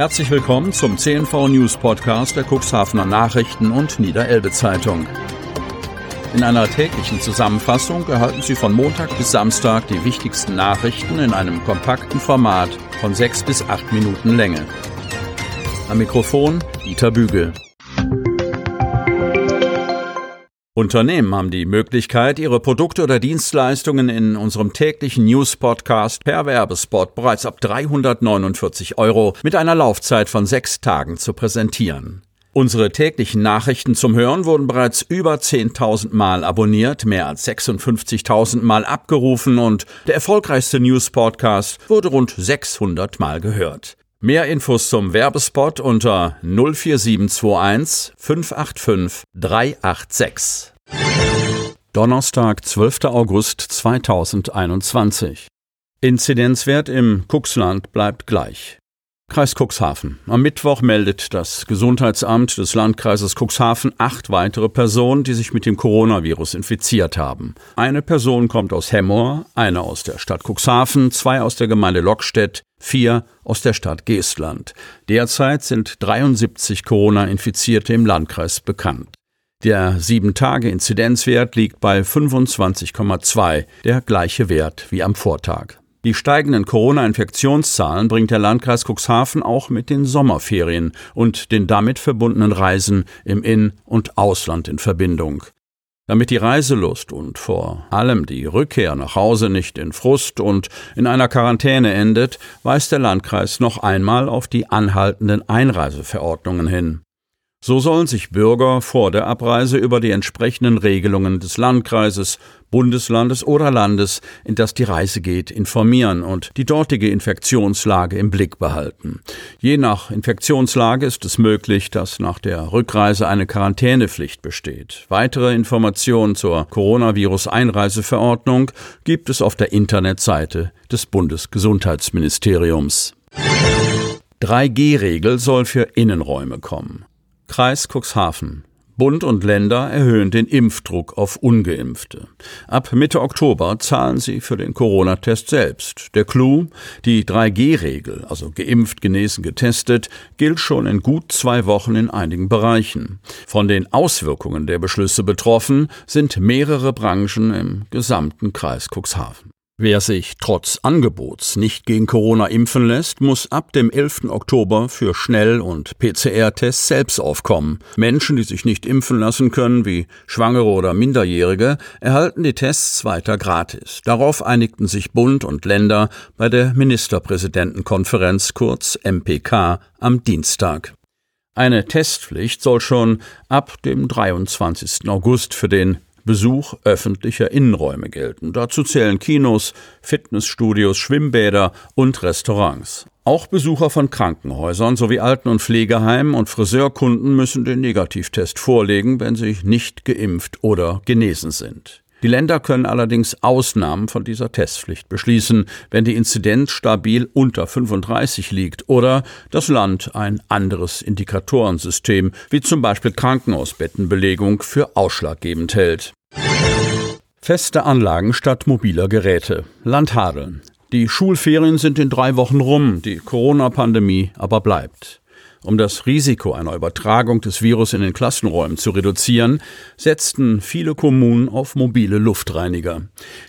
Herzlich willkommen zum CNV News Podcast der Cuxhavener Nachrichten und Niederelbe Zeitung. In einer täglichen Zusammenfassung erhalten Sie von Montag bis Samstag die wichtigsten Nachrichten in einem kompakten Format von sechs bis acht Minuten Länge. Am Mikrofon Dieter Bügel. Unternehmen haben die Möglichkeit, ihre Produkte oder Dienstleistungen in unserem täglichen News-Podcast per Werbespot bereits ab 349 Euro mit einer Laufzeit von sechs Tagen zu präsentieren. Unsere täglichen Nachrichten zum Hören wurden bereits über 10.000 Mal abonniert, mehr als 56.000 Mal abgerufen und der erfolgreichste News-Podcast wurde rund 600 Mal gehört. Mehr Infos zum Werbespot unter 04721 585 386. Donnerstag, 12. August 2021. Inzidenzwert im Cuxland bleibt gleich. Kreis Cuxhaven. Am Mittwoch meldet das Gesundheitsamt des Landkreises Cuxhaven acht weitere Personen, die sich mit dem Coronavirus infiziert haben. Eine Person kommt aus Hemmoor, eine aus der Stadt Cuxhaven, zwei aus der Gemeinde Lockstedt, vier aus der Stadt Geestland. Derzeit sind 73 Corona-Infizierte im Landkreis bekannt. Der 7-Tage-Inzidenzwert liegt bei 25,2, der gleiche Wert wie am Vortag. Die steigenden Corona-Infektionszahlen bringt der Landkreis Cuxhaven auch mit den Sommerferien und den damit verbundenen Reisen im In- und Ausland in Verbindung. Damit die Reiselust und vor allem die Rückkehr nach Hause nicht in Frust und in einer Quarantäne endet, weist der Landkreis noch einmal auf die anhaltenden Einreiseverordnungen hin. So sollen sich Bürger vor der Abreise über die entsprechenden Regelungen des Landkreises, Bundeslandes oder Landes, in das die Reise geht, informieren und die dortige Infektionslage im Blick behalten. Je nach Infektionslage ist es möglich, dass nach der Rückreise eine Quarantänepflicht besteht. Weitere Informationen zur Coronavirus-Einreiseverordnung gibt es auf der Internetseite des Bundesgesundheitsministeriums. 3G-Regel soll für Innenräume kommen. Kreis Cuxhaven. Bund und Länder erhöhen den Impfdruck auf ungeimpfte. Ab Mitte Oktober zahlen sie für den Corona-Test selbst. Der Clou, die 3G-Regel, also geimpft, genesen, getestet, gilt schon in gut zwei Wochen in einigen Bereichen. Von den Auswirkungen der Beschlüsse betroffen sind mehrere Branchen im gesamten Kreis Cuxhaven. Wer sich trotz Angebots nicht gegen Corona impfen lässt, muss ab dem 11. Oktober für Schnell- und PCR-Tests selbst aufkommen. Menschen, die sich nicht impfen lassen können, wie Schwangere oder Minderjährige, erhalten die Tests weiter gratis. Darauf einigten sich Bund und Länder bei der Ministerpräsidentenkonferenz kurz MPK am Dienstag. Eine Testpflicht soll schon ab dem 23. August für den Besuch öffentlicher Innenräume gelten. Dazu zählen Kinos, Fitnessstudios, Schwimmbäder und Restaurants. Auch Besucher von Krankenhäusern sowie Alten- und Pflegeheimen und Friseurkunden müssen den Negativtest vorlegen, wenn sie nicht geimpft oder genesen sind. Die Länder können allerdings Ausnahmen von dieser Testpflicht beschließen, wenn die Inzidenz stabil unter 35 liegt oder das Land ein anderes Indikatorensystem, wie zum Beispiel Krankenhausbettenbelegung, für ausschlaggebend hält. Feste Anlagen statt mobiler Geräte. Land Hadeln. Die Schulferien sind in drei Wochen rum, die Corona-Pandemie aber bleibt. Um das Risiko einer Übertragung des Virus in den Klassenräumen zu reduzieren, setzten viele Kommunen auf mobile Luftreiniger.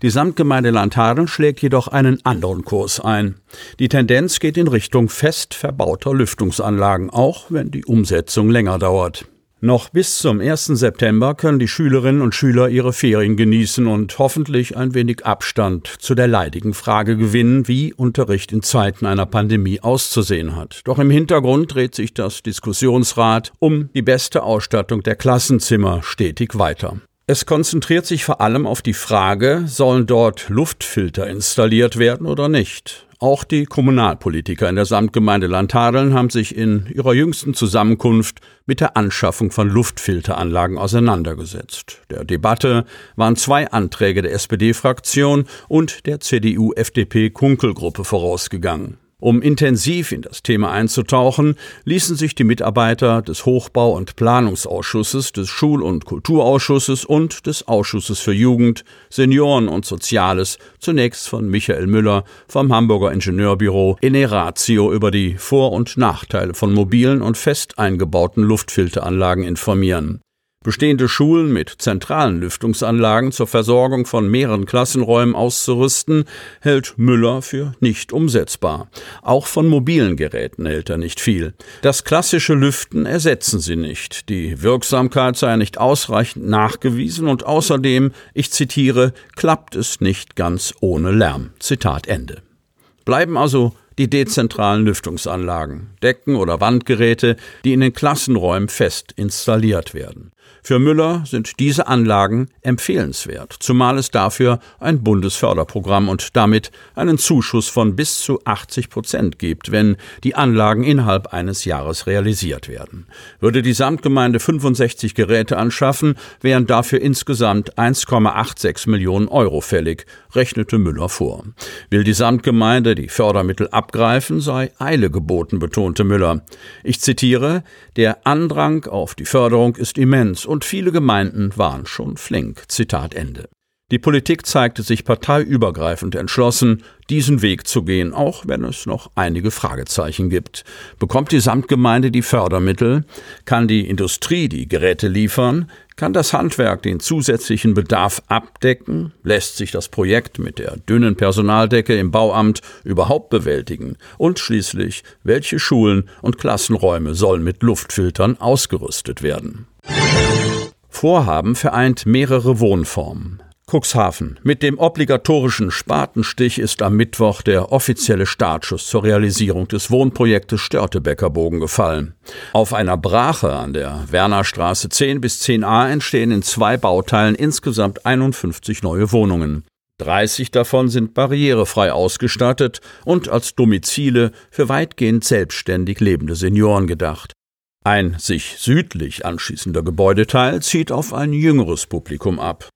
Die Samtgemeinde Landhadeln schlägt jedoch einen anderen Kurs ein. Die Tendenz geht in Richtung fest verbauter Lüftungsanlagen, auch wenn die Umsetzung länger dauert. Noch bis zum 1. September können die Schülerinnen und Schüler ihre Ferien genießen und hoffentlich ein wenig Abstand zu der leidigen Frage gewinnen, wie Unterricht in Zeiten einer Pandemie auszusehen hat. Doch im Hintergrund dreht sich das Diskussionsrad um die beste Ausstattung der Klassenzimmer stetig weiter. Es konzentriert sich vor allem auf die Frage, sollen dort Luftfilter installiert werden oder nicht. Auch die Kommunalpolitiker in der Samtgemeinde Landhadeln haben sich in ihrer jüngsten Zusammenkunft mit der Anschaffung von Luftfilteranlagen auseinandergesetzt. Der Debatte waren zwei Anträge der SPD-Fraktion und der CDU-FDP-Kunkelgruppe vorausgegangen. Um intensiv in das Thema einzutauchen, ließen sich die Mitarbeiter des Hochbau- und Planungsausschusses, des Schul- und Kulturausschusses und des Ausschusses für Jugend, Senioren und Soziales zunächst von Michael Müller vom Hamburger Ingenieurbüro Eneratio über die Vor- und Nachteile von mobilen und fest eingebauten Luftfilteranlagen informieren. Bestehende Schulen mit zentralen Lüftungsanlagen zur Versorgung von mehreren Klassenräumen auszurüsten, hält Müller für nicht umsetzbar. Auch von mobilen Geräten hält er nicht viel. Das klassische Lüften ersetzen sie nicht. Die Wirksamkeit sei nicht ausreichend nachgewiesen und außerdem, ich zitiere, klappt es nicht ganz ohne Lärm. Zitat Ende. Bleiben also die dezentralen Lüftungsanlagen, Decken oder Wandgeräte, die in den Klassenräumen fest installiert werden. Für Müller sind diese Anlagen empfehlenswert, zumal es dafür ein Bundesförderprogramm und damit einen Zuschuss von bis zu 80 Prozent gibt, wenn die Anlagen innerhalb eines Jahres realisiert werden. Würde die Samtgemeinde 65 Geräte anschaffen, wären dafür insgesamt 1,86 Millionen Euro fällig, rechnete Müller vor. Will die Samtgemeinde die Fördermittel abgreifen, sei Eile geboten, betonte Müller. Ich zitiere, der Andrang auf die Förderung ist immens und viele Gemeinden waren schon flink. Zitat Ende. Die Politik zeigte sich parteiübergreifend entschlossen, diesen Weg zu gehen, auch wenn es noch einige Fragezeichen gibt. Bekommt die Samtgemeinde die Fördermittel? Kann die Industrie die Geräte liefern? Kann das Handwerk den zusätzlichen Bedarf abdecken? Lässt sich das Projekt mit der dünnen Personaldecke im Bauamt überhaupt bewältigen? Und schließlich, welche Schulen und Klassenräume sollen mit Luftfiltern ausgerüstet werden? Vorhaben vereint mehrere Wohnformen. Cuxhaven. Mit dem obligatorischen Spatenstich ist am Mittwoch der offizielle Startschuss zur Realisierung des Wohnprojektes Störtebeckerbogen gefallen. Auf einer Brache an der Wernerstraße 10 bis 10a entstehen in zwei Bauteilen insgesamt 51 neue Wohnungen. 30 davon sind barrierefrei ausgestattet und als Domizile für weitgehend selbstständig lebende Senioren gedacht. Ein sich südlich anschließender Gebäudeteil zieht auf ein jüngeres Publikum ab.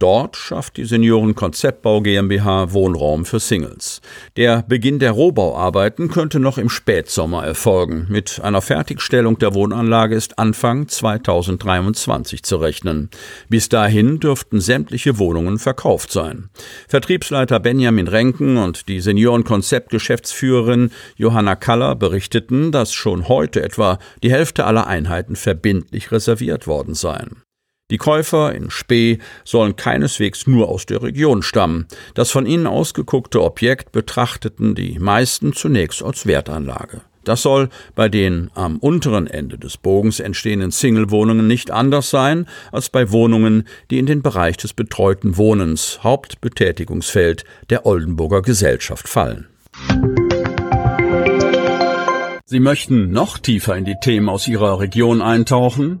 Dort schafft die Senioren Konzeptbau GmbH Wohnraum für Singles. Der Beginn der Rohbauarbeiten könnte noch im Spätsommer erfolgen. Mit einer Fertigstellung der Wohnanlage ist Anfang 2023 zu rechnen. Bis dahin dürften sämtliche Wohnungen verkauft sein. Vertriebsleiter Benjamin Renken und die Senioren-Konzeptgeschäftsführerin Johanna Kaller berichteten, dass schon heute etwa die Hälfte aller Einheiten verbindlich reserviert worden seien. Die Käufer in Spee sollen keineswegs nur aus der Region stammen. Das von ihnen ausgeguckte Objekt betrachteten die meisten zunächst als Wertanlage. Das soll bei den am unteren Ende des Bogens entstehenden Single-Wohnungen nicht anders sein als bei Wohnungen, die in den Bereich des betreuten Wohnens, Hauptbetätigungsfeld der Oldenburger Gesellschaft fallen. Sie möchten noch tiefer in die Themen aus Ihrer Region eintauchen?